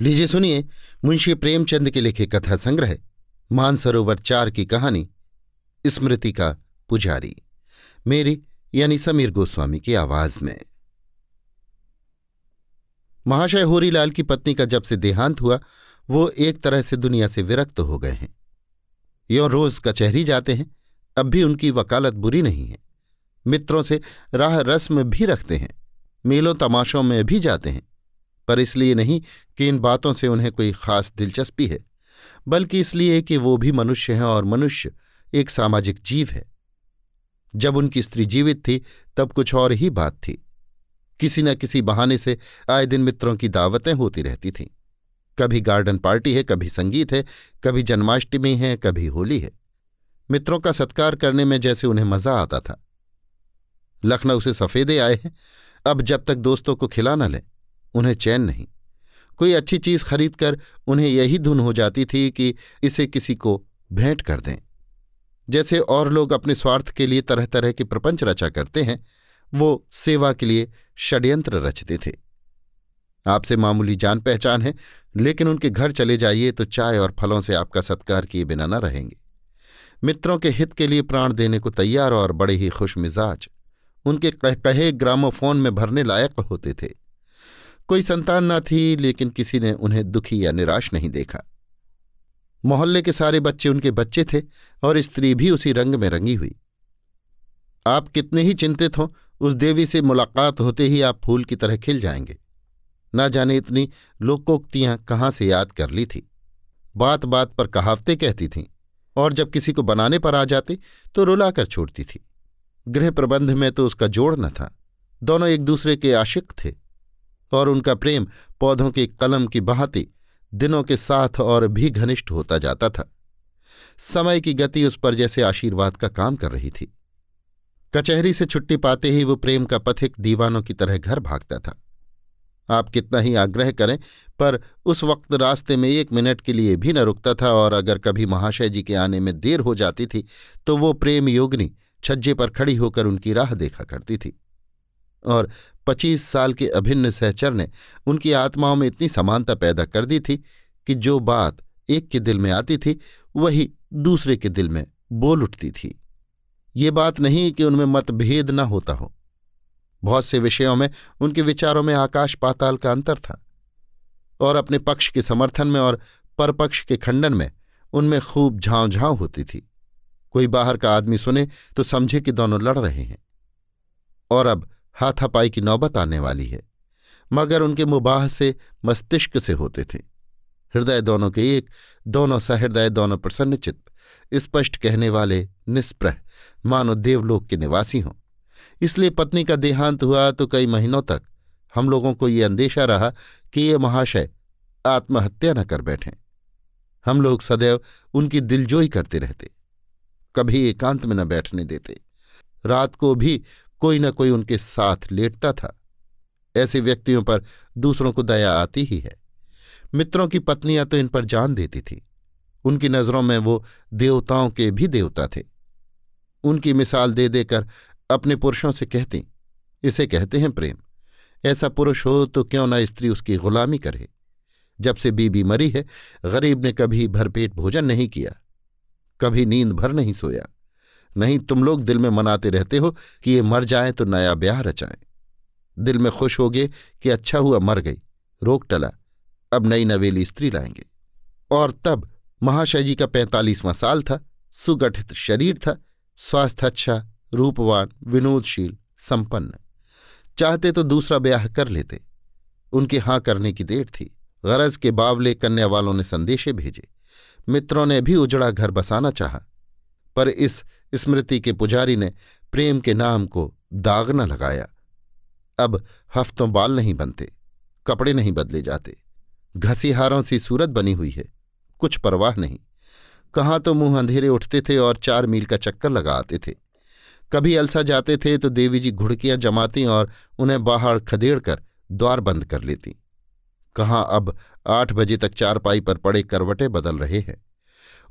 लीजिए सुनिए मुंशी प्रेमचंद के लिखे कथा संग्रह मानसरोवर चार की कहानी, स्मृति का पुजारी, मेरी यानी समीर गोस्वामी की आवाज़ में। महाशय होरीलाल की पत्नी का जब से देहांत हुआ, वो एक तरह से दुनिया से विरक्त हो गए हैं। यो रोज कचहरी जाते हैं, अब भी उनकी वकालत बुरी नहीं है। मित्रों से राह रस्म भी रखते हैं, मेलों तमाशों में भी जाते हैं। पर इसलिए नहीं कि इन बातों से उन्हें कोई खास दिलचस्पी है, बल्कि इसलिए कि वो भी मनुष्य हैं और मनुष्य एक सामाजिक जीव है। जब उनकी स्त्री जीवित थी, तब कुछ और ही बात थी। किसी न किसी बहाने से आए दिन मित्रों की दावतें होती रहती थीं। कभी गार्डन पार्टी है, कभी संगीत है, कभी जन्माष्टमी है, कभी होली है। मित्रों का सत्कार करने में जैसे उन्हें मज़ा आता था। लखनऊ से सफेदे आए हैं, अब जब तक दोस्तों को खिला न लें उन्हें चैन नहीं। कोई अच्छी चीज़ खरीदकर उन्हें यही धुन हो जाती थी कि इसे किसी को भेंट कर दें। जैसे और लोग अपने स्वार्थ के लिए तरह तरह के प्रपंच रचा करते हैं, वो सेवा के लिए षड्यंत्र रचते थे। आपसे मामूली जान पहचान है, लेकिन उनके घर चले जाइए तो चाय और फलों से आपका सत्कार किए बिना न रहेंगे। मित्रों के हित के लिए प्राण देने को तैयार और बड़े ही खुश मिजाज उनके कह कहे ग्रामोफोन में भरने लायक होते थे। कोई संतान न थी, लेकिन किसी ने उन्हें दुखी या निराश नहीं देखा। मोहल्ले के सारे बच्चे उनके बच्चे थे और स्त्री भी उसी रंग में रंगी हुई। आप कितने ही चिंतित हों, उस देवी से मुलाकात होते ही आप फूल की तरह खिल जाएँगे। न जाने इतनी लोकोक्तियाँ कहाँ से याद कर ली थी। बात बात पर कहावतें कहती थीं, और जब किसी को बनाने पर आ जाती तो रुलाकर छोड़ती थी। गृह प्रबंध में तो उसका जोड़ न था। दोनों एक दूसरे के आशिक थे। और उनका प्रेम पौधों की कलम की बहाती दिनों के साथ और भी घनिष्ठ होता जाता था। समय की गति उस पर जैसे आशीर्वाद का काम कर रही थी। कचहरी से छुट्टी पाते ही वो प्रेम का पथिक दीवानों की तरह घर भागता था। आप कितना ही आग्रह करें, पर उस वक्त रास्ते में एक मिनट के लिए भी न रुकता था और अगर कभी महाशय जी के आने में देर हो जाती थी तो वो प्रेम योगिनी छज्जे पर खड़ी होकर उनकी राह देखा करती थी। और पच्चीस साल के अभिन्न सहचर ने उनकी आत्माओं में इतनी समानता पैदा कर दी थी कि जो बात एक के दिल में आती थी, वही दूसरे के दिल में बोल उठती थी। ये बात नहीं कि उनमें मतभेद न होता हो। बहुत से विषयों में उनके विचारों में आकाश पाताल का अंतर था और अपने पक्ष के समर्थन में और परपक्ष के खंडन में उनमें खूब झांव झांव होती थी। कोई बाहर का आदमी सुने तो समझे कि दोनों लड़ रहे हैं। और अब हाथापाई की नौबत आने वाली है। मगर उनके मुबाह से मस्तिष्क से होते थे। हृदय दोनों के एक, दोनों सहृदय, दोनों प्रसन्नचित स्पष्ट कहने वाले, निष्प्रह, मानो देवलोक के निवासी हों। इसलिए पत्नी का देहांत हुआ तो कई महीनों तक हम लोगों को ये अंदेशा रहा कि ये महाशय आत्महत्या न कर बैठें। हम लोग सदैव उनकी दिलजोई करते रहते। कभी एकांत में न बैठने देते। रात को भी कोई न कोई उनके साथ लेटता था। ऐसे व्यक्तियों पर दूसरों को दया आती ही है। मित्रों की पत्नियाँ तो इन पर जान देती थी। उनकी नज़रों में वो देवताओं के भी देवता थे। उनकी मिसाल दे देकर अपने पुरुषों से कहती, इसे कहते हैं प्रेम। ऐसा पुरुष हो तो क्यों ना स्त्री उसकी गुलामी करे? जब से बीबी मरी है, गरीब ने कभी भरपेट भोजन नहीं किया, कभी नींद भर नहीं सोया। नहीं तुम लोग दिल में मनाते रहते हो कि ये मर जाए तो नया ब्याह रचाएँ। दिल में खुश हो गए कि अच्छा हुआ मर गई। रोक टला। अब नई नवेली स्त्री लाएँगे। और तब महाशय जी का पैंतालीसवां साल था। सुगठित शरीर था। स्वास्थ्य अच्छा रूपवान, विनोदशील, संपन्न। चाहते तो दूसरा ब्याह कर लेते। उनके हाँ करने की देर थी। गरज के बावले कन्या वालों ने संदेशे भेजे। मित्रों ने भी उजड़ा घर बसाना चाहा। पर इस स्मृति के पुजारी ने प्रेम के नाम को दाग न लगाया। अब हफ्तों बाल नहीं बनते, कपड़े नहीं बदले जाते, घसीहारों सी सूरत बनी हुई है, कुछ परवाह नहीं। कहाँ तो मुँह अंधेरे उठते थे और चार मील का चक्कर लगा आते थे। कभी अलसा जाते थे तो देवी जी घुड़कियाँ जमाती और उन्हें बाहर खदेड़ कर द्वार बंद कर लेती। कहाँ अब आठ बजे तक चारपाई पर पड़े करवटे बदल रहे हैं।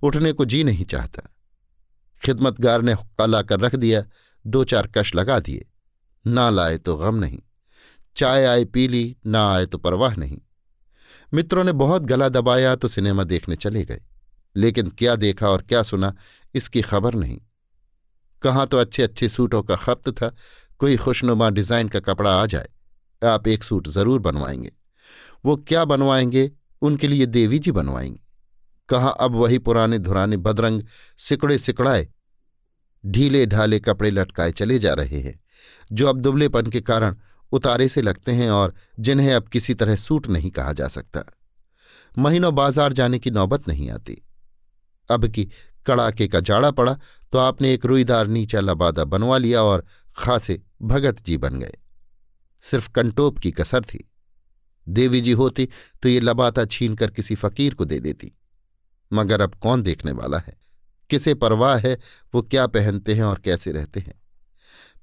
उठने को जी नहीं चाहता। खिदमतगार ने हुक्का लाकर रख दिया, दो चार कश लगा दिए। ना लाए तो गम नहीं, चाय आए पी ली ना आए तो परवाह नहीं। मित्रों ने बहुत गला दबाया तो सिनेमा देखने चले गए, लेकिन क्या देखा और क्या सुना, इसकी खबर नहीं। कहाँ तो अच्छे अच्छे सूटों का खपत था, कोई खुशनुमा डिज़ाइन का कपड़ा आ जाए, आप एक सूट ज़रूर बनवाएँगे। वो क्या बनवाएँगे, उनके लिए देवी जी बनवाएँगे। कहाँ अब वही पुराने धुराने बदरंग सिकड़े सिकड़ाए ढीले ढाले कपड़े लटकाए चले जा रहे हैं, जो अब दुबलेपन के कारण उतारे से लगते हैं और जिन्हें अब किसी तरह सूट नहीं कहा जा सकता। महीनों बाज़ार जाने की नौबत नहीं आती। अब कि कड़ाके का जाड़ा पड़ा तो आपने एक रुईदार नीचा लबादा बनवा लिया और खासे भगत जी बन गए। सिर्फ़ कंटोप की कसर थी। देवी जी होती तो ये लबाता छीन कर किसी फकीर को दे देती। मगर अब कौन देखने वाला है? किसे परवाह है? वो क्या पहनते हैं और कैसे रहते हैं?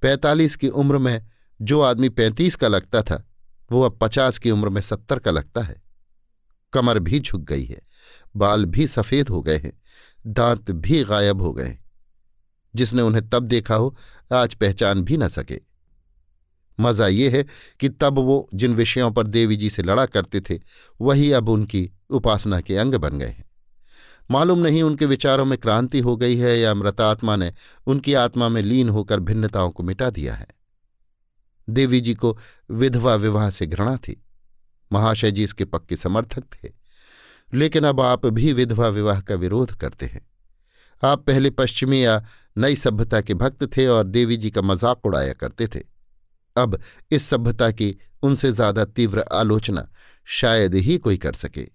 पैंतालीस की उम्र में जो आदमी पैंतीस का लगता था, वो अब पचास की उम्र में सत्तर का लगता है। कमर भी झुक गई है, बाल भी सफ़ेद हो गए हैं, दांत भी गायब हो गए जिसने उन्हें तब देखा हो, आज पहचान भी न सके। मज़ा ये है कि तब वो जिन विषयों पर देवी जी से लड़ा करते थे, वही अब उनकी उपासना के अंग बन गए हैं। मालूम नहीं उनके विचारों में क्रांति हो गई है या मृतात्मा ने उनकी आत्मा में लीन होकर भिन्नताओं को मिटा दिया है। देवी जी को विधवा विवाह से घृणा थी। महाशय जी इसके पक्के समर्थक थे। लेकिन अब आप भी विधवा विवाह का विरोध करते हैं। आप पहले पश्चिमी या नई सभ्यता के भक्त थे और देवी जी का मज़ाक उड़ाया करते थे। अब इस सभ्यता की उनसे ज़्यादा तीव्र आलोचना शायद ही कोई कर सके।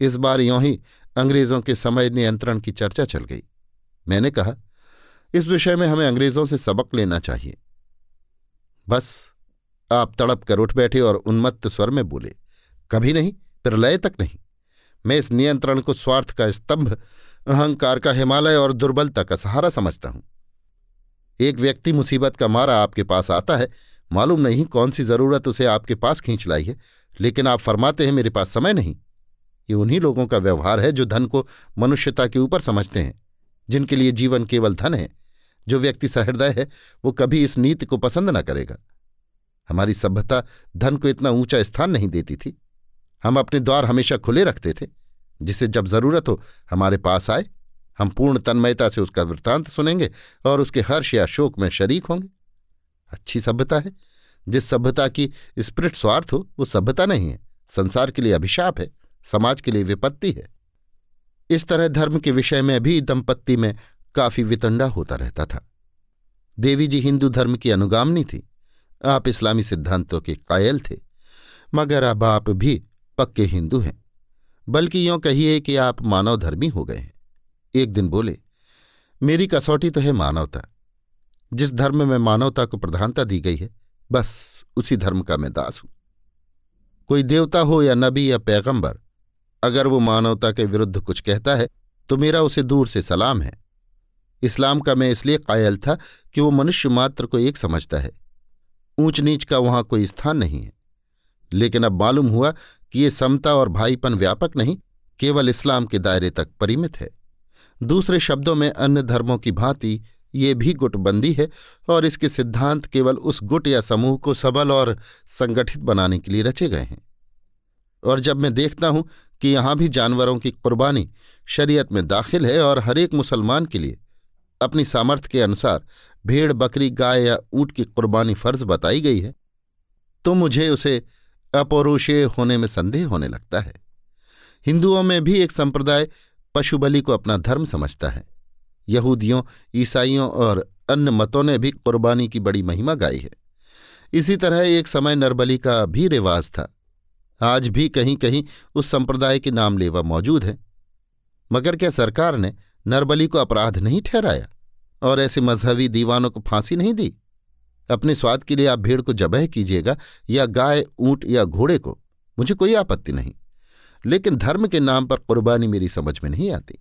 इस बार यों ही अंग्रेज़ों के समय नियंत्रण की चर्चा चल गई। मैंने कहा, इस विषय में हमें अंग्रेज़ों से सबक लेना चाहिए। बस, आप तड़प कर उठ बैठे और उन्मत्त स्वर में बोले, कभी नहीं प्रलय तक नहीं। मैं इस नियंत्रण को स्वार्थ का स्तंभ, अहंकार का हिमालय और दुर्बलता का सहारा समझता हूँ। एक व्यक्ति मुसीबत का मारा आपके पास आता है, मालूम नहीं कौन सी ज़रूरत उसे आपके पास खींच लाई है, लेकिन आप फरमाते हैं, मेरे पास समय नहीं। ये उन्हीं लोगों का व्यवहार है जो धन को मनुष्यता के ऊपर समझते हैं, जिनके लिए जीवन केवल धन है। जो व्यक्ति सहृदय है, वो कभी इस नीति को पसंद न करेगा। हमारी सभ्यता धन को इतना ऊँचा स्थान नहीं देती थी। हम अपने द्वार हमेशा खुले रखते थे, जिसे जब ज़रूरत हो, हमारे पास आए। हम पूर्ण तन्मयता से उसका वृत्तांत सुनेंगे और उसके हर्ष या शोक में शरीक होंगे। अच्छी सभ्यता है। जिस सभ्यता की स्प्रिट स्वार्थ हो, वो सभ्यता नहीं है, संसार के लिए अभिशाप है। समाज के लिए विपत्ति है। इस तरह धर्म के विषय में भी दंपत्ति में काफ़ी वितंडा होता रहता था। देवी जी हिंदू धर्म की अनुगामनी थी। आप इस्लामी सिद्धांतों के कायल थे, मगर अब आप भी पक्के हिंदू हैं। बल्कि यों कहिए कि आप मानव धर्मी हो गए हैं। एक दिन बोले, मेरी कसौटी तो है मानवता। जिस धर्म में मानवता को प्रधानता दी गई है, बस उसी धर्म का मैं दास हूँ। कोई देवता हो या नबी या पैगंबर अगर वो मानवता के विरुद्ध कुछ कहता है तो मेरा उसे दूर से सलाम है। इस्लाम का मैं इसलिए कायल था कि वो मनुष्य मात्र को एक समझता है। ऊंच नीच का वहाँ कोई स्थान नहीं है। लेकिन अब मालूम हुआ कि ये समता और भाईपन व्यापक नहीं, केवल इस्लाम के दायरे तक परिमित है। दूसरे शब्दों में, अन्य धर्मों की भांति ये भी गुटबंदी है और इसके सिद्धांत केवल उस गुट या समूह को सबल और संगठित बनाने के लिए रचे गए हैं। और जब मैं देखता हूँ कि यहाँ भी जानवरों की कुर्बानी शरीयत में दाखिल है और हरेक मुसलमान के लिए। अपनी सामर्थ्य के अनुसार भेड़, बकरी, गाय या ऊँट की कुर्बानी फ़र्ज़ बताई गई है। तो मुझे उसे अपौरुषेय होने में संदेह होने लगता है। हिंदुओं में भी एक संप्रदाय पशु बलि को अपना धर्म समझता है। यहूदियों, ईसाइयों और अन्य मतों ने भी कुर्बानी की बड़ी महिमा गाई है। इसी तरह एक समय नरबली का भी रिवाज था। आज भी कहीं कहीं उस संप्रदाय के नाम लेवा मौजूद है। मगर क्या सरकार ने नरबली को अपराध नहीं ठहराया और ऐसे मजहबी दीवानों को फांसी नहीं दी? अपने स्वाद के लिए आप भीड़ को जबह कीजिएगा या गाय, ऊँट या घोड़े को, मुझे कोई आपत्ति नहीं। लेकिन धर्म के नाम पर कुर्बानी मेरी समझ में नहीं आती।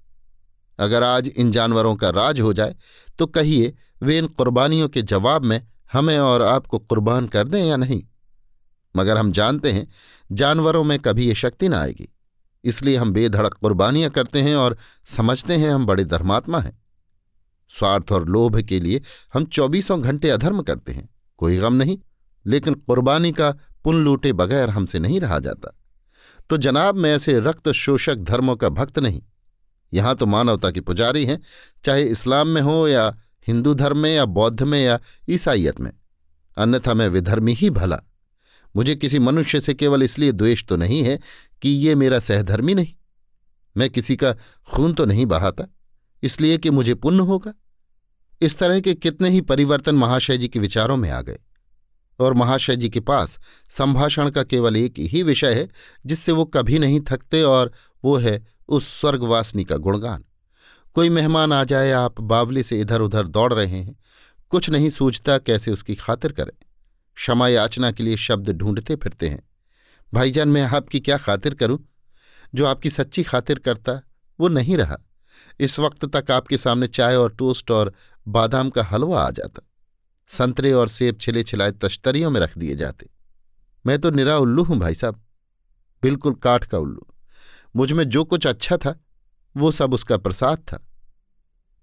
अगर आज इन जानवरों का राज हो जाए तो कहिए वे इन कुर्बानियों के जवाब में हमें और आपको कुर्बान कर दें या नहीं? मगर हम जानते हैं, जानवरों में कभी ये शक्ति न आएगी। इसलिए हम बेधड़क कुर्बानियाँ करते हैं और समझते हैं हम बड़े धर्मात्मा हैं। स्वार्थ और लोभ के लिए हम चौबीसों घंटे अधर्म करते हैं, कोई गम नहीं, लेकिन कुर्बानी का पुन लूटे बगैर हमसे नहीं रहा जाता। तो जनाब, मैं ऐसे रक्त शोषक धर्मों का भक्त नहीं। यहाँ तो मानवता के पुजारी हैं, चाहे इस्लाम में हो या हिंदू धर्म में या बौद्ध में या ईसाइयत में। अन्यथा मैं विधर्मी ही भला। मुझे किसी मनुष्य से केवल इसलिए द्वेष तो नहीं है कि ये मेरा सहधर्मी नहीं। मैं किसी का खून तो नहीं बहाता, इसलिए कि मुझे पुण्य होगा। इस तरह के कितने ही परिवर्तन महाशय जी के विचारों में आ गए। और महाशय जी के पास संभाषण का केवल एक ही विषय है, जिससे वो कभी नहीं थकते और वो है उस स्वर्गवासिनी का गुणगान। कोई मेहमान आ जाए, आप बावली से इधर उधर दौड़ रहे हैं, कुछ नहीं सूझता कैसे उसकी खातिर करें। क्षमा याचना के लिए शब्द ढूंढते फिरते हैं। भाईजान, मैं आपकी क्या खातिर करूँ? जो आपकी सच्ची खातिर करता, वो नहीं रहा। इस वक्त तक आपके सामने चाय और टोस्ट और बादाम का हलवा आ जाता। संतरे और सेब छिले छिलाए तश्तरियों में रख दिए जाते। मैं तो निरा उल्लू हूँ भाई साहब। बिल्कुल काठ का उल्लू। मुझमें जो कुछ अच्छा था, वो सब उसका प्रसाद था।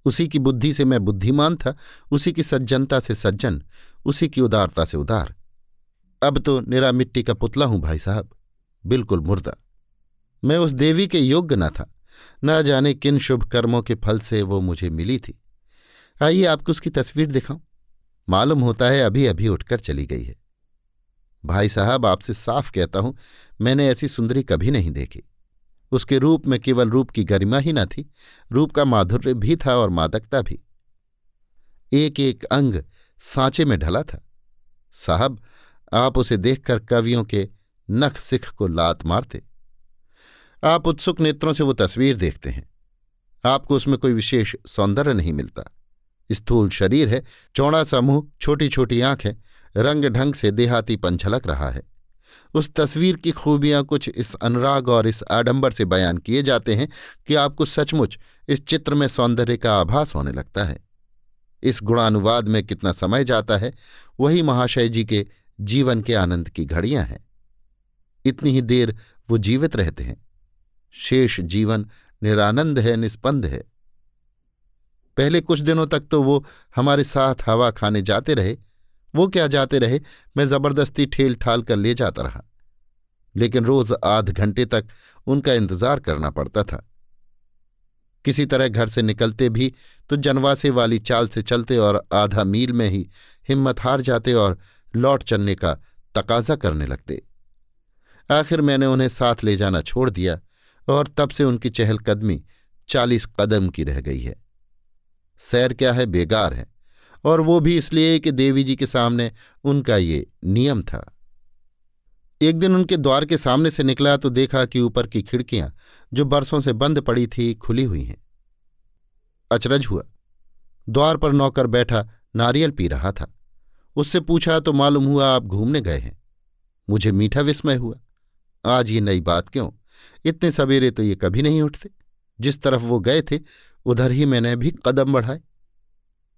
उसी की बुद्धि से मैं बुद्धिमान था, उसी की सज्जनता से सज्जन, उसी की उदारता से उदार। अब तो निरा मिट्टी का पुतला हूँ भाई साहब, बिल्कुल मुर्दा। मैं उस देवी के योग्य न था, न जाने किन शुभ कर्मों के फल से वो मुझे मिली थी। आइए आपको उसकी तस्वीर दिखाऊँ। मालूम होता है अभी अभी उठकर चली गई है। भाई साहब, आपसे साफ़ कहता हूँ, मैंने ऐसी सुंदरी कभी नहीं देखी। उसके रूप में केवल रूप की गरिमा ही न थी, रूप का माधुर्य भी था और मादकता भी। एक एक अंग सांचे में ढला था। साहब, आप उसे देखकर कवियों के नख सिख को लात मारते। आप उत्सुक नेत्रों से वो तस्वीर देखते हैं। आपको उसमें कोई विशेष सौंदर्य नहीं मिलता। स्थूल शरीर है, चौड़ा सा मुँह छोटी छोटी आँखें, रंग ढंग से देहातीपन झलक रहा है। उस तस्वीर की खूबियाँ कुछ इस अनुराग और इस आडंबर से बयान किए जाते हैं कि आपको सचमुच इस चित्र में सौंदर्य का आभास होने लगता है। इस गुणानुवाद में कितना समय जाता है, वही महाशय जी के जीवन के आनंद की घड़ियाँ हैं। इतनी ही देर वो जीवित रहते हैं। शेष जीवन निरानंद है, निस्पंद है। पहले कुछ दिनों तक तो वो हमारे साथ हवा खाने जाते रहे वो क्या जाते रहे, मैं ज़बरदस्ती ठेल ठाल कर ले जाता रहा। लेकिन रोज आध घंटे तक उनका इंतज़ार करना पड़ता था। किसी तरह घर से निकलते भी तो जनवासे वाली चाल से चलते और आधा मील में ही हिम्मत हार जाते और लौट चलने का तकाजा करने लगते। आखिर मैंने उन्हें साथ ले जाना छोड़ दिया और तब से उनकी चहलकदमी चालीस कदम की रह गई है। सैर क्या है, बेगार है। और वो भी इसलिए कि देवी जी के सामने उनका ये नियम था। एक दिन उनके द्वार के सामने से निकला तो देखा कि ऊपर की खिड़कियाँ जो बरसों से बंद पड़ी थी खुली हुई हैं। अचरज हुआ। द्वार पर नौकर बैठा नारियल पी रहा था। उससे पूछा तो मालूम हुआ आप घूमने गए हैं? मुझे मीठा विस्मय हुआ। आज ये नई बात क्यों? इतने सवेरे तो ये कभी नहीं उठते। जिस तरफ़ वो गए थे, उधर ही मैंने भी कदम बढ़ाए।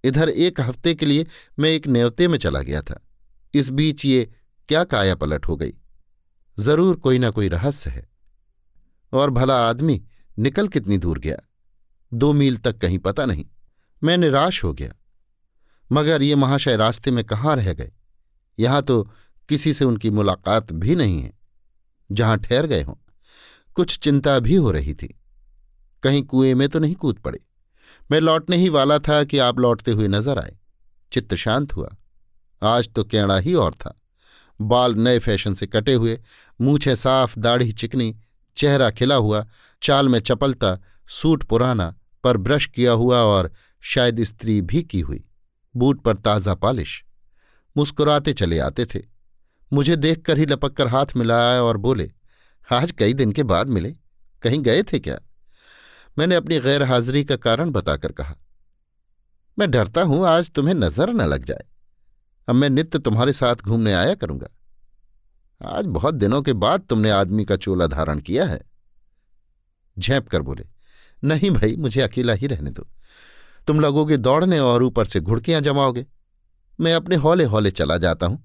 इधर एक हफ़्ते के लिए मैं एक न्यवते में चला गया था। इस बीच ये क्या काया पलट हो गई? ज़रूर कोई ना कोई रहस्य है। और भला आदमी निकल कितनी दूर गया? दो मील तक कहीं पता नहीं। मैं निराश हो गया। मगर ये महाशय रास्ते में कहाँ रह गए? यहाँ तो किसी से उनकी मुलाकात भी नहीं है। जहाँ ठहर गए हों, कुछ चिंता भी हो रही थी। कहीं कुएँ में तो नहीं कूद पड़े। मैं लौटने ही वाला था कि आप लौटते हुए नज़र आए। चित्त शांत हुआ। आज तो कैणा ही और था। बाल नए फ़ैशन से कटे हुए मूछे साफ़, दाढ़ी चिकनी, चेहरा खिला हुआ, चाल में चपलता, सूट पुराना, पर ब्रश किया हुआ और शायद स्त्री भी की हुई। बूट पर ताज़ा पालिश। मुस्कुराते चले आते थे। मुझे देखकर ही लपक कर हाथ मिलाया और बोले, आज कई दिन के बाद मिले। कहीं गए थे क्या? मैंने अपनी गैर हाजिरी का कारण बताकर कहा, मैं डरता हूँ, आज तुम्हें नज़र न लग जाए। अब मैं नित्य तुम्हारे साथ घूमने आया करूँगा। आज बहुत दिनों के बाद तुमने आदमी का चोला धारण किया है। झेप कर बोले, नहीं भाई, मुझे अकेला ही रहने दो। तुम लगोगे दौड़ने और ऊपर से घुड़कियाँ जमाओगे। मैं अपने हौले हौले चला जाता हूँ।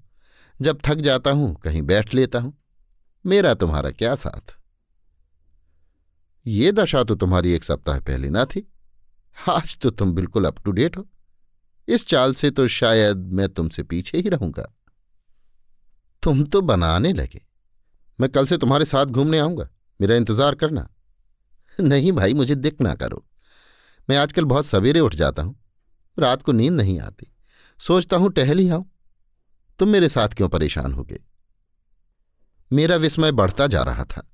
जब थक जाता हूँ, कहीं बैठ लेता हूँ। मेरा तुम्हारा क्या साथ? ये दशा तो तुम्हारी एक सप्ताह पहले ना थी। आज तो तुम बिल्कुल अप टू डेट हो। इस चाल से तो शायद मैं तुमसे पीछे ही रहूँगा। तुम तो बनाने लगे। मैं कल से तुम्हारे साथ घूमने आऊँगा। मेरा इंतज़ार करना। नहीं भाई, मुझे दिक ना करो। मैं आजकल बहुत सवेरे उठ जाता हूँ। रात को नींद नहीं आती। सोचता हूँ टहल ही आऊँ। तुम मेरे साथ क्यों परेशान हो गए? मेरा विस्मय बढ़ता जा रहा था।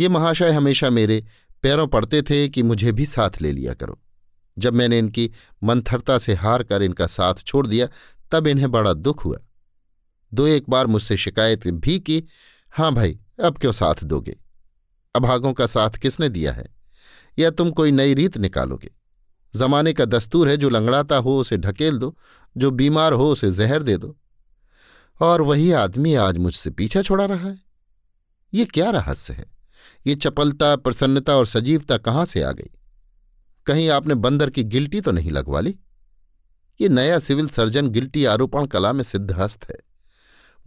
ये महाशय हमेशा मेरे पैरों पड़ते थे कि मुझे भी साथ ले लिया करो। जब मैंने इनकी मंथरता से हार कर इनका साथ छोड़ दिया, तब इन्हें बड़ा दुख हुआ। दो एक बार मुझसे शिकायत भी की हाँ भाई, अब क्यों साथ दोगे? अभागों का साथ किसने दिया है? या तुम कोई नई रीत निकालोगे? जमाने का दस्तूर है जो लंगड़ाता हो, उसे ढकेल दो, जो बीमार हो, उसे जहर दे दो। और वही आदमी आज मुझसे पीछा छोड़ा रहा है। ये क्या रहस्य है? ये चपलता, प्रसन्नता और सजीवता कहाँ से आ गई? कहीं आपने बंदर की गिल्टी तो नहीं लगवा ली? ये नया सिविल सर्जन गिल्टी आरोपण कला में सिद्धहस्त है।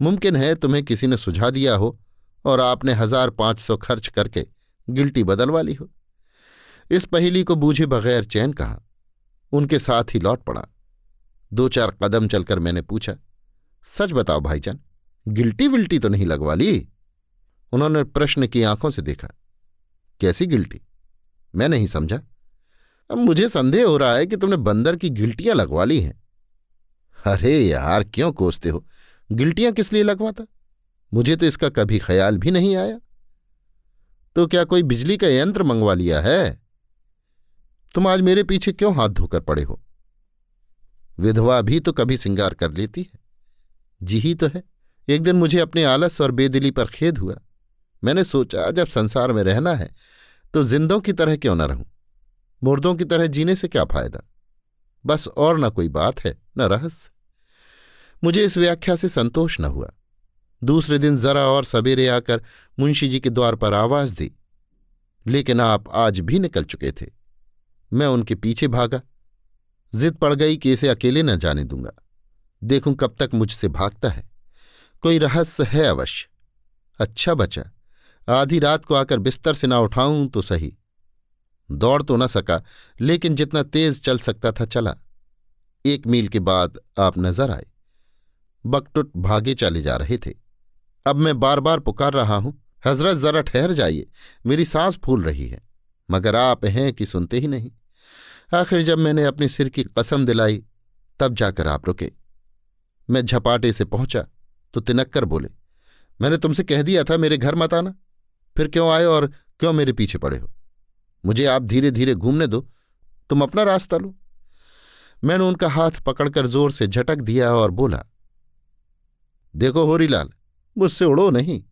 मुमकिन है तुम्हें किसी ने सुझा दिया हो और आपने हज़ार पाँच सौ खर्च करके गिल्टी बदलवा ली हो। इस पहेली को बूझे बगैर चैन कहा? उनके साथ ही लौट पड़ा। दो चार कदम चलकर मैंने पूछा, सच बताओ भाईजान, गिल्टी विल्टी तो नहीं लगवा ली? उन्होंने प्रश्न की आँखों से देखा, कैसी गिल्टी? मैं नहीं समझा। अब मुझे संदेह हो रहा है कि तुमने बंदर की गिल्टियाँ लगवा ली हैं। अरे यार, क्यों कोसते हो? गिल्टियाँ किस लिए लगवाता? मुझे तो इसका कभी ख्याल भी नहीं आया। तो क्या कोई बिजली का यंत्र मंगवा लिया है? तुम आज मेरे पीछे क्यों हाथ धोकर पड़े हो? विधवा भी तो कभी सिंगार कर लेती है। जी ही तो है। एक दिन मुझे अपने आलस और बेदिली पर खेद हुआ। मैंने सोचा, जब संसार में रहना है तो जिंदों की तरह क्यों न रहूँ? मुर्दों की तरह जीने से क्या फ़ायदा? बस और न कोई बात है, न रहस्य। मुझे इस व्याख्या से संतोष न हुआ। दूसरे दिन जरा और सवेरे आकर मुंशी जी के द्वार पर आवाज़ दी। लेकिन आप आज भी निकल चुके थे। मैं उनके पीछे भागा। जिद पड़ गई कि इसे अकेले न जाने दूँगा। देखूँ कब तक मुझसे भागता है। कोई रहस्य है अवश्य। अच्छा बचा। आधी रात को आकर बिस्तर से ना उठाऊं तो सही। दौड़ तो न सका, लेकिन जितना तेज चल सकता था चला। एक मील के बाद आप नज़र आए। बकटुट भागे चले जा रहे थे। अब मैं बार बार पुकार रहा हूँ, हज़रत जरा ठहर जाइए, मेरी सांस फूल रही है, मगर आप हैं कि सुनते ही नहीं। आखिर जब मैंने अपने सिर की कसम दिलाई, तब जाकर आप रुके। मैं झपाटे से पहुँचा तो तिनक्कर बोले, मैंने तुमसे कह दिया था मेरे घर मत आना। फिर क्यों आए और क्यों मेरे पीछे पड़े हो? मुझे आप धीरे धीरे घूमने दो, तुम अपना रास्ता लो। मैंने उनका हाथ पकड़कर ज़ोर से झटक दिया और बोला, देखो होरीलाल, मुझसे उड़ो नहीं,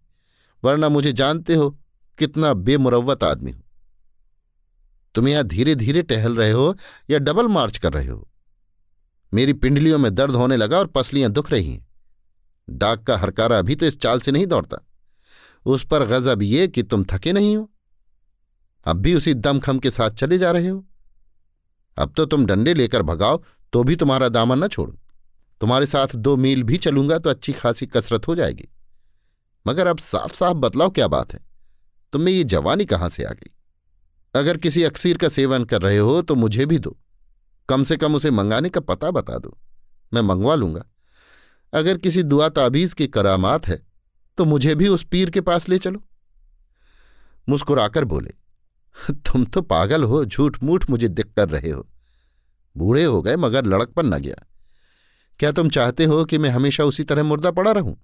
वरना मुझे जानते हो कितना बेमुरवत आदमी हूँ। तुम यहाँ धीरे धीरे टहल रहे हो या डबल मार्च कर रहे हो? मेरी पिंडलियों में दर्द होने लगा और पसलियाँ दुख रही हैं। डाक का हरकारा अभी तो इस चाल से नहीं दौड़ता। उस पर गजब ये कि तुम थके नहीं हो। अब भी उसी दमखम के साथ चले जा रहे हो। अब तो तुम डंडे लेकर भगाओ तो भी तुम्हारा दामन न छोड़ो। तुम्हारे साथ दो मील भी चलूँगा तो अच्छी खासी कसरत हो जाएगी। मगर अब साफ़ साफ़ बतलाओ क्या बात है? तुम्हें ये जवानी कहाँ से आ गई? अगर किसी अक्सीर का सेवन कर रहे हो तो मुझे भी दो। कम से कम उसे मंगाने का पता बता दो। मैं मंगवा लूँगा। अगर किसी दुआ ताबीज की करामात है तो मुझे भी उस पीर के पास ले चलो। मुस्कुराकर बोले, तुम तो पागल हो झूठ मूठ मुझे दिख कर रहे हो। बूढ़े हो गए, मगर लड़कपन न गया। क्या तुम चाहते हो कि मैं हमेशा उसी तरह मुर्दा पड़ा रहूँ?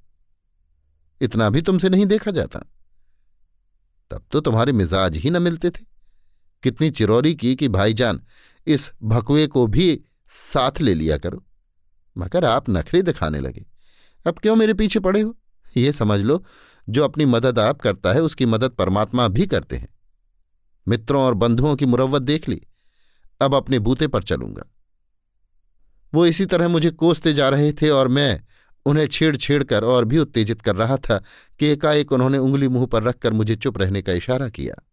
इतना भी तुमसे नहीं देखा जाता। तब तो तुम्हारे मिजाज ही न मिलते थे। कितनी चिरौरी की कि, भाईजान, इस भकुए को भी साथ ले लिया करो। मगर आप नखरे दिखाने लगे। अब क्यों मेरे पीछे पड़े हो? ये समझ लो, जो अपनी मदद आप करता है, उसकी मदद परमात्मा भी करते हैं। मित्रों और बंधुओं की मुरवत देख ली। अब अपने बूते पर चलूँगा। वो इसी तरह मुझे कोसते जा रहे थे और मैं उन्हें छेड़ छेड़ कर और भी उत्तेजित कर रहा था कि एकाएक उन्होंने उंगली मुँह पर रखकर मुझे चुप रहने का इशारा किया।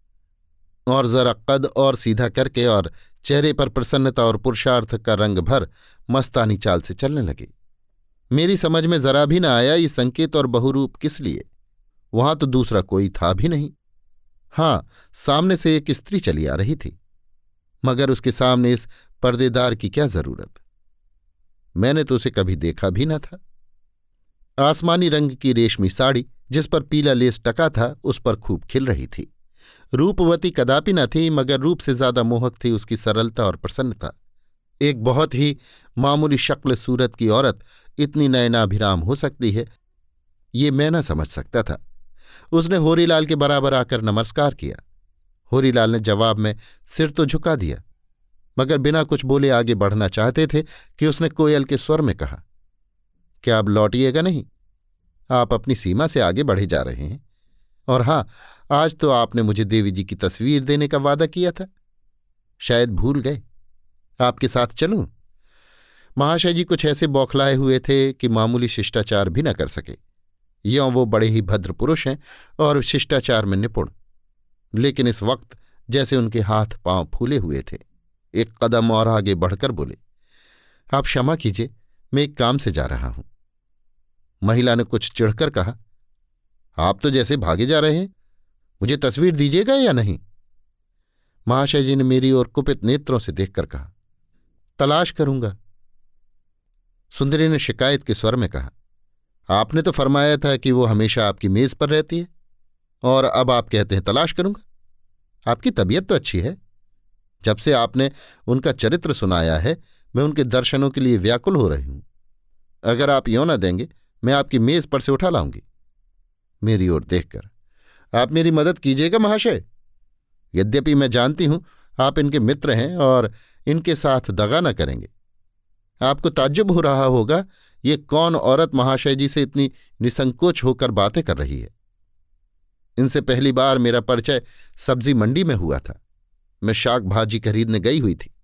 और जरा कद और सीधा करके और चेहरे पर प्रसन्नता और पुरुषार्थ का रंग भर मस्तानी चाल से चलने लगे। मेरी समझ में जरा भी न आया ये संकेत और बहुरूप किस लिए। वहाँ तो दूसरा कोई था भी नहीं। हाँ, सामने से एक स्त्री चली आ रही थी, मगर उसके सामने इस पर्देदार की क्या ज़रूरत। मैंने तो उसे कभी देखा भी न था। आसमानी रंग की रेशमी साड़ी, जिस पर पीला लेस टका था, उस पर खूब खिल रही थी। रूपवती कदापि न थी, मगर रूप से ज़्यादा मोहक थी उसकी सरलता और प्रसन्नता। एक बहुत ही मामूली शक्ल सूरत की औरत इतनी नयनाभिराम हो सकती है, ये मैं न समझ सकता था। उसने होरीलाल के बराबर आकर नमस्कार किया। होरीलाल ने जवाब में, सिर तो झुका दिया, मगर बिना कुछ बोले आगे बढ़ना चाहते थे कि उसने कोयल के स्वर में कहा, क्या अब लौटिएगा नहीं? आप अपनी सीमा से आगे बढ़े जा रहे हैं। और हाँ, आज तो आपने मुझे देवी जी की तस्वीर देने का वादा किया था। शायद भूल गए। आपके साथ चलूँ? महाशय जी कुछ ऐसे बौखलाए हुए थे कि मामूली शिष्टाचार भी न कर सके। यों वो बड़े ही भद्र पुरुष हैं और शिष्टाचार में निपुण। लेकिन इस वक्त जैसे उनके हाथ पाँव फूले हुए थे, एक कदम और आगे बढ़कर बोले, आप क्षमा कीजिए, मैं एक काम से जा रहा हूँ। महिला ने कुछ चिढ़कर कहा, आप तो जैसे भागे जा रहे हैं, मुझे तस्वीर दीजिएगा या नहीं? महाशय जी ने मेरी ओर कुपित नेत्रों से देखकर कहा तलाश करूँगा। सुंदरी ने शिकायत के स्वर में कहा, आपने तो फरमाया था कि वो हमेशा आपकी मेज पर रहती है, और अब आप कहते हैं तलाश करूँगा। आपकी तबीयत तो अच्छी है। जब से आपने उनका चरित्र सुनाया है, मैं उनके दर्शनों के लिए व्याकुल हो रही हूँ। अगर आप यों ना देंगे, मैं आपकी मेज पर से उठा लाऊँगी। मेरी ओर देखकर, आप मेरी मदद कीजिएगा महाशय। यद्यपि मैं जानती हूँ आप इनके मित्र हैं और इनके साथ दगा न करेंगे। आपको ताज्जुब हो रहा होगा, ये कौन औरत महाशय जी से इतनी निसंकोच होकर बातें कर रही है? इनसे पहली बार मेरा परिचय सब्ज़ी मंडी में हुआ था। मैं शाक भाजी खरीदने गई हुई थी।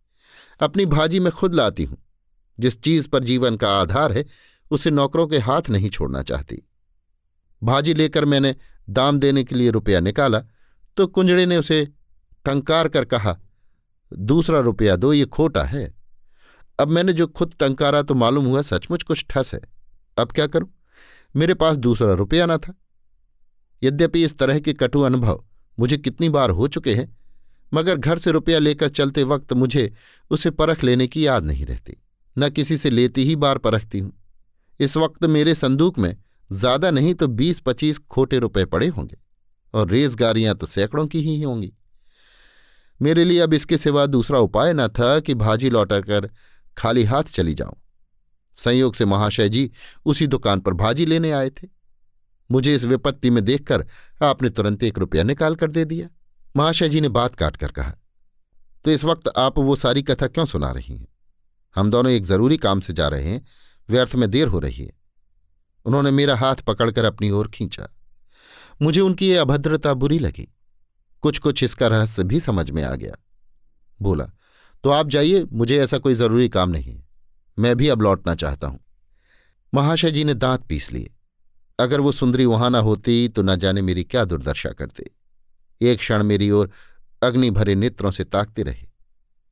अपनी भाजी मैं खुद लाती हूँ। जिस चीज़ पर जीवन का आधार है, उसे नौकरों के हाथ नहीं छोड़ना चाहती। भाजी लेकर मैंने दाम देने के लिए रुपया निकाला तो कुंजड़े ने उसे टंकार कर कहा, दूसरा रुपया दो, ये खोटा है। अब मैंने जो खुद टंकारा तो मालूम हुआ सचमुच कुछ ठस है। अब क्या करूँ? मेरे पास दूसरा रुपया न था। यद्यपि इस तरह के कटु अनुभव मुझे कितनी बार हो चुके हैं, मगर घर से रुपया लेकर चलते वक्त मुझे उसे परख लेने की याद नहीं रहती। न किसी से लेती ही बार परखती हूँ। इस वक्त मेरे संदूक में ज़्यादा नहीं तो बीस पच्चीस खोटे रुपए पड़े होंगे, और रेजगारियाँ तो सैकड़ों की ही होंगी। मेरे लिए अब इसके सिवा दूसरा उपाय न था कि भाजी लौटाकर खाली हाथ चली जाऊँ। संयोग से महाशय जी उसी दुकान पर भाजी लेने आए थे। मुझे इस विपत्ति में देखकर आपने तुरंत एक रुपया निकाल कर दे दिया। महाशय जी ने बात काट कर कहा तो इस वक्त आप वो सारी कथा क्यों सुना रही हैं? हम दोनों एक ज़रूरी काम से जा रहे हैं, व्यर्थ में देर हो रही है। उन्होंने मेरा हाथ पकड़कर अपनी ओर खींचा। मुझे उनकी ये अभद्रता बुरी लगी। कुछ कुछ इसका रहस्य भी समझ में आ गया। बोला तो आप जाइए, मुझे ऐसा कोई ज़रूरी काम नहीं है। मैं भी अब लौटना चाहता हूँ। महाशय जी ने दांत पीस लिए। अगर वो सुंदरी वहाँ ना होती तो न जाने मेरी क्या दुर्दशा करते। एक क्षण मेरी ओर अग्नि भरे नेत्रों से ताकते रहे।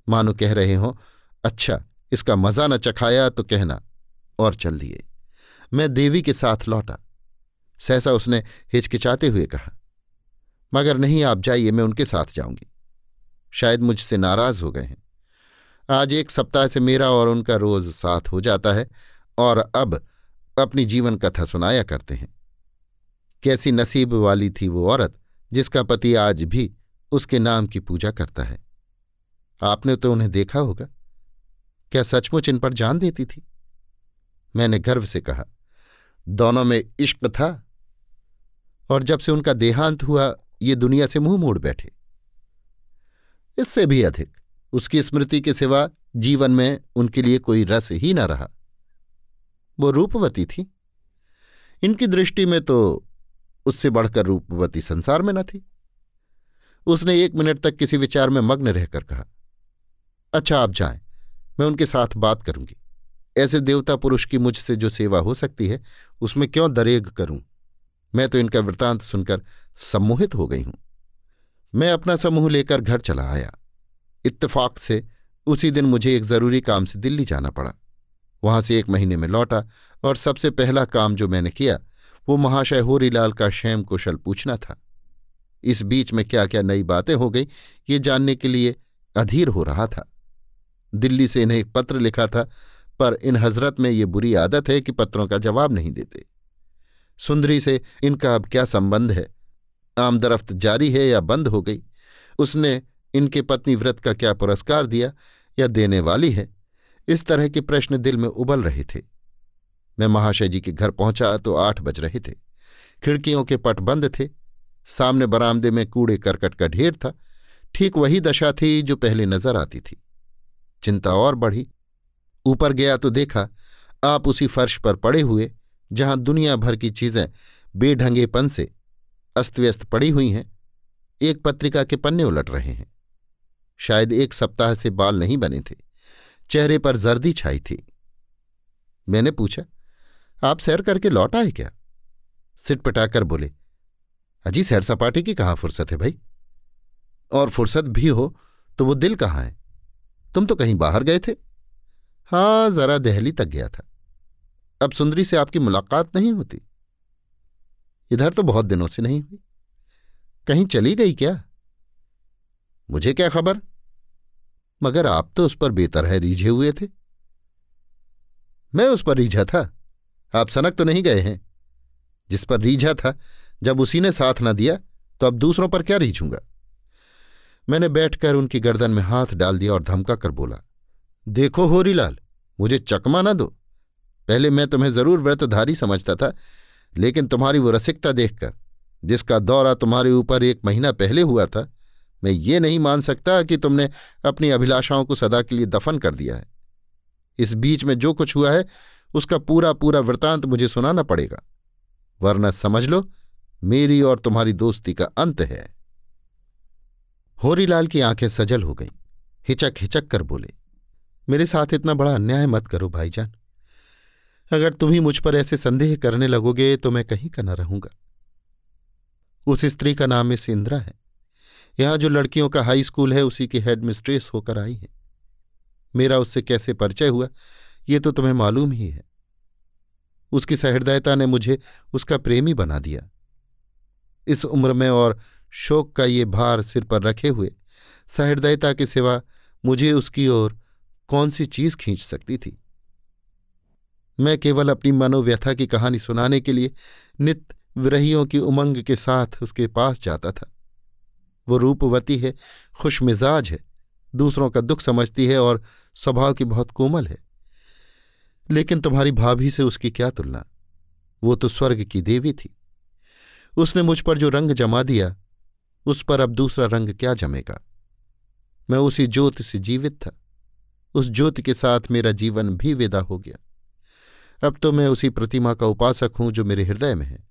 मानो कह रहे हो अच्छा इसका मज़ा न चखाया तो कहना, और चल दिए। मैं देवी के साथ लौटा। सहसा उसने हिचकिचाते हुए कहा मगर नहीं, आप जाइए, मैं उनके साथ जाऊँगी। शायद मुझसे नाराज़ हो गए हैं। आज एक सप्ताह से मेरा और उनका रोज साथ हो जाता है और अब अपनी जीवन कथा सुनाया करते हैं। कैसी नसीब वाली थी वो औरत, जिसका पति आज भी उसके नाम की पूजा करता है। आपने तो उन्हें देखा होगा। क्या सचमुच इन पर जान देती थी? मैंने गर्व से कहा, दोनों में इश्क था। और जब से उनका देहांत हुआ ये दुनिया से मुँह मोड़ बैठे। इससे भी अधिक, उसकी स्मृति के सिवा जीवन में उनके लिए कोई रस ही न रहा। वो रूपवती थी। इनकी दृष्टि में तो उससे बढ़कर रूपवती संसार में न थी। उसने एक मिनट तक किसी विचार में मग्न रहकर कहा अच्छा आप जाएँ, मैं उनके साथ बात करूँगी। ऐसे देवता पुरुष की मुझसे जो सेवा हो सकती है, उसमें क्यों दरेग करूँ? मैं तो इनका वृतांत सुनकर सम्मोहित हो गई हूँ। मैं अपना समूह लेकर घर चला आया। इत्तेफाक से उसी दिन मुझे एक ज़रूरी काम से दिल्ली जाना पड़ा। वहाँ से एक महीने में लौटा और सबसे पहला काम जो मैंने किया, वो महाशय होरीलाल का शैम कुशल पूछना था। इस बीच में क्या क्या नई बातें हो गई, ये जानने के लिए अधीर हो रहा था। दिल्ली से इन्हें एक पत्र लिखा था, पर इन हज़रत में ये बुरी आदत है कि पत्रों का जवाब नहीं देते। सुंदरी से, इनका अब क्या संबंध है? आमदरफ्त जारी है या बंद हो गई? उसने इनके पत्नी व्रत का क्या पुरस्कार दिया या देने वाली है? इस तरह के प्रश्न दिल में उबल रहे थे। मैं महाशय जी के घर पहुँचा तो आठ बज रहे थे। खिड़कियों के पट बंद थे। सामने बरामदे में कूड़े करकट का ढेर था। ठीक वही दशा थी जो पहले नज़र आती थी। चिंता और बढ़ी। ऊपर गया तो देखा, आप उसी फर्श पर पड़े हुए जहाँ दुनिया भर की चीज़ें बेढंगेपन से अस्तव्यस्त पड़ी हुई हैं, एक पत्रिका के पन्ने उलट रहे हैं। शायद एक सप्ताह से बाल नहीं बने थे, चेहरे पर जर्दी छाई थी। मैंने पूछा, आप सैर करके लौट आए क्या? सिटपटाकर बोले, अजी सैर सपाटे की कहाँ फुर्सत है भाई? और फुर्सत भी हो तो वो दिल कहाँ है? तुम तो कहीं बाहर गए थे? हाँ जरा दहली तक गया था। अब सुंदरी से आपकी मुलाकात नहीं होती। इधर तो बहुत दिनों से नहीं हुई। कहीं चली गई क्या? मुझे क्या खबर? मगर आप तो उस पर बेतरह रीझे हुए थे। मैं उस पर रीझा था। आप सनक तो नहीं गए हैं। जिस पर रीझा था, जब उसी ने साथ ना दिया तो अब दूसरों पर क्या रीझूँगा? मैंने बैठकर उनकी गर्दन में हाथ डाल दिया और धमका कर बोला, देखो होरीलाल, मुझे चकमा ना दो। पहले मैं तुम्हें ज़रूर व्रतधारी समझता था, लेकिन तुम्हारी वो रसिकता देखकर, जिसका दौरा तुम्हारे ऊपर एक महीना पहले हुआ था, मैं ये नहीं मान सकता कि तुमने अपनी अभिलाषाओं को सदा के लिए दफन कर दिया है। इस बीच में जो कुछ हुआ है, उसका पूरा पूरा वृतांत मुझे सुनाना पड़ेगा। वरना समझ लो, मेरी और तुम्हारी दोस्ती का अंत है। होरीलाल की आँखें सजल हो गईं हिचक हिचक कर बोले, मेरे साथ इतना बड़ा अन्याय मत करो, भाईजान। अगर तुम ही मुझ पर ऐसे संदेह करने लगोगे तो मैं कहीं का न रहूँगा। उस स्त्री का नाम मिस इंदिरा है। यहाँ जो लड़कियों का हाई स्कूल है, उसी की हेड मिस्ट्रेस होकर आई है। मेरा उससे कैसे परिचय हुआ, ये तो तुम्हें मालूम ही है। उसकी सहृदयता ने मुझे उसका प्रेमी बना दिया। इस उम्र में और शोक का ये भार सिर पर रखे हुए, सहृदयता के सिवा मुझे उसकी ओर कौन सी चीज़ खींच सकती थी? मैं केवल अपनी मनोव्यथा की कहानी सुनाने के लिए नित विरहियों की उमंग के साथ उसके पास जाता था। वो रूपवती है, खुश मिजाज है, दूसरों का दुख समझती है और स्वभाव की बहुत कोमल है। लेकिन तुम्हारी भाभी से उसकी क्या तुलना? वो तो स्वर्ग की देवी थी। उसने मुझ पर जो रंग जमा दिया, उस पर अब दूसरा रंग क्या जमेगा? मैं उसी ज्योति से जीवित था। उस ज्योति के साथ मेरा जीवन भी विदा हो गया। अब तो मैं उसी प्रतिमा का उपासक हूँ जो मेरे हृदय में है।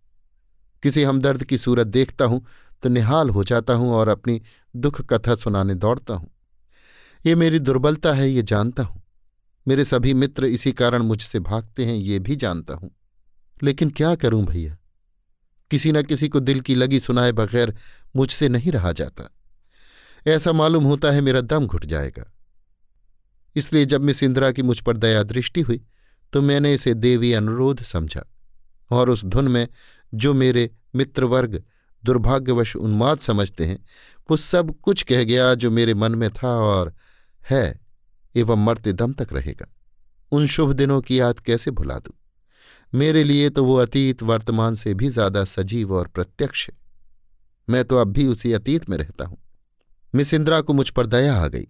किसी हमदर्द की सूरत देखता हूँ तो निहाल हो जाता हूँ और अपनी दुख कथा सुनाने दौड़ता हूँ। ये मेरी दुर्बलता है, ये जानता हूँ। मेरे सभी मित्र इसी कारण मुझसे भागते हैं, ये भी जानता हूँ। लेकिन क्या करूँ भैया? किसी न किसी को दिल की लगी सुनाए बगैर मुझसे नहीं रहा जाता। ऐसा मालूम होता है मेरा दम घुट जाएगा। इसलिए जब मिस इंदिरा की मुझ पर दया दृष्टि हुई तो मैंने इसे देवी अनुरोध समझा और उस धुन में जो मेरे मित्रवर्ग दुर्भाग्यवश उन्माद समझते हैं, वो सब कुछ कह गया जो मेरे मन में था और है, एवं मरते दम तक रहेगा। उन शुभ दिनों की याद कैसे भुला दूँ? मेरे लिए तो वो अतीत वर्तमान से भी ज़्यादा सजीव और प्रत्यक्ष है। मैं तो अब भी उसी अतीत में रहता हूँ। मिस इंदिरा को मुझ पर दया आ गई।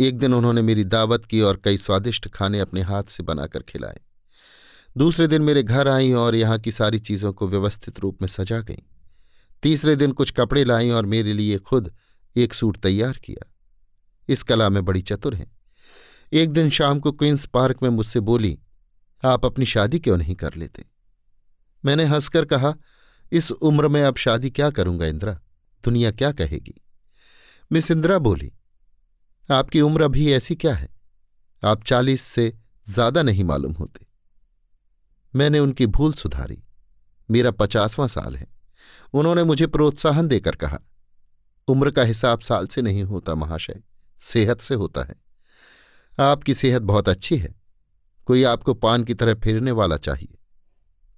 एक दिन उन्होंने मेरी दावत की और कई स्वादिष्ट खाने अपने हाथ से बनाकर खिलाए। दूसरे दिन मेरे घर आईं और यहाँ की सारी चीज़ों को व्यवस्थित रूप में सजा गईं। तीसरे दिन कुछ कपड़े लाई और मेरे लिए खुद एक सूट तैयार किया। इस कला में बड़ी चतुर हैं। एक दिन शाम को क्वींस पार्क में मुझसे बोली, आप अपनी शादी क्यों नहीं कर लेते? मैंने हंसकर कहा, इस उम्र में अब शादी क्या करूँगा इंदिरा? दुनिया क्या कहेगी? मिस इंदिरा बोली आपकी उम्र अभी ऐसी क्या है? आप चालीस से ज़्यादा नहीं मालूम होते। मैंने उनकी भूल सुधारी। मेरा पचासवां साल है। उन्होंने मुझे प्रोत्साहन देकर कहा, उम्र का हिसाब साल से नहीं होता, महाशय, सेहत से होता है। आपकी सेहत बहुत अच्छी है। कोई आपको पान की तरह फिरने वाला चाहिए।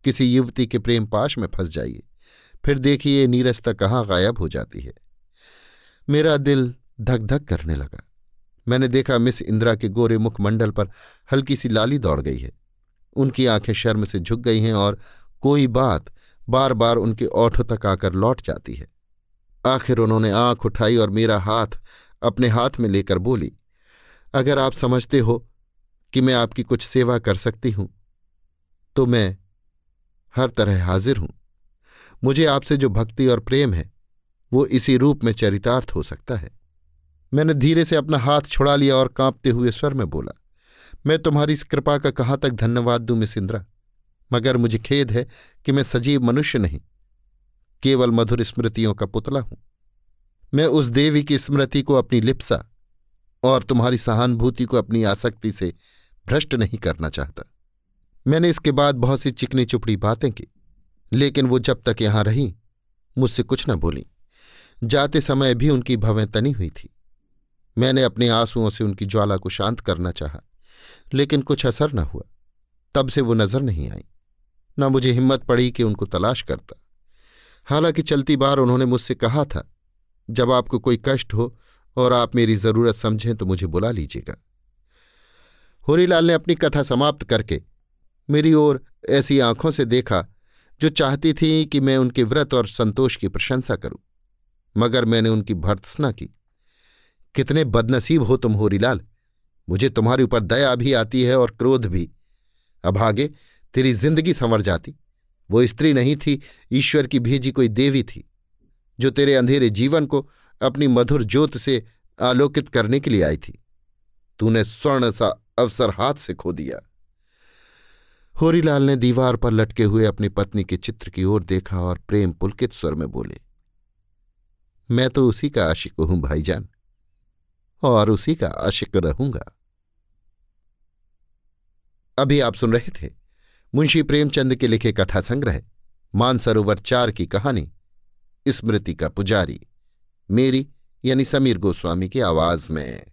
किसी युवती के प्रेम पाश में फंस जाइए। फिर देखिए नीरसता कहाँ गायब हो जाती है? मेरा दिल धक धक करने लगा। मैंने देखा मिस इंदिरा के गोरे मुखमंडल पर हल्की सी लाली दौड़ गई है। उनकी आँखें शर्म से झुक गई हैं और कोई बात बार बार उनके ओठों तक आकर लौट जाती है। आखिर उन्होंने आँख उठाई और मेरा हाथ अपने हाथ में लेकर बोली, अगर आप समझते हो कि मैं आपकी कुछ सेवा कर सकती हूँ तो मैं हर तरह हाजिर हूँ। मुझे आपसे जो भक्ति और प्रेम है, वो इसी रूप में चरितार्थ हो सकता है। मैंने धीरे से अपना हाथ छुड़ा लिया और कांपते हुए स्वर में बोला, मैं तुम्हारी इस कृपा का कहाँ तक धन्यवाद दूँ, मिस इंदिरा? मगर मुझे खेद है कि मैं सजीव मनुष्य नहीं, केवल मधुर स्मृतियों का पुतला हूँ। मैं उस देवी की स्मृति को अपनी लिप्सा और तुम्हारी सहानुभूति को अपनी आसक्ति से भ्रष्ट नहीं करना चाहता। मैंने इसके बाद बहुत सी चिकनी चुपड़ी बातें की, लेकिन वो जब तक यहाँ रही, मुझसे कुछ न बोली। जाते समय भी उनकी भवें तनी हुई थी। मैंने अपने आंसुओं से उनकी ज्वाला को शांत करना चाहा, लेकिन कुछ असर न हुआ। तब से वो नज़र नहीं आई। न मुझे हिम्मत पड़ी कि उनको तलाश करता। हालाँकि चलती बार उन्होंने मुझसे कहा था, जब आपको कोई कष्ट हो और आप मेरी ज़रूरत समझें तो मुझे बुला लीजिएगा। होरीलाल ने अपनी कथा समाप्त करके मेरी ओर ऐसी आँखों से देखा, जो चाहती थी कि मैं उनके व्रत और संतोष की प्रशंसा करूँ, मगर मैंने उनकी भर्त्सना की। कितने बदनसीब हो तुम होरीलाल मुझे तुम्हारे ऊपर दया भी आती है और क्रोध भी। अभागे तेरी ज़िंदगी संवर जाती। वो स्त्री नहीं थी, ईश्वर की भेजी कोई देवी थी, जो तेरे अंधेरे जीवन को अपनी मधुर ज्योत से आलोकित करने के लिए आई थी। तूने स्वर्ण सा अवसर हाथ से खो दिया। होरीलाल ने दीवार पर लटके हुए अपनी पत्नी के चित्र की ओर देखा और प्रेम पुलकित स्वर में बोले, मैं तो उसी का आशिक हूँ, भाईजान। और उसी का आशिक रहूँगा। अभी आप सुन रहे थे मुंशी प्रेमचंद के लिखे कथा संग्रह, मानसरोवर चार की कहानी, स्मृति का पुजारी, मेरी यानी समीर गोस्वामी की आवाज़ में।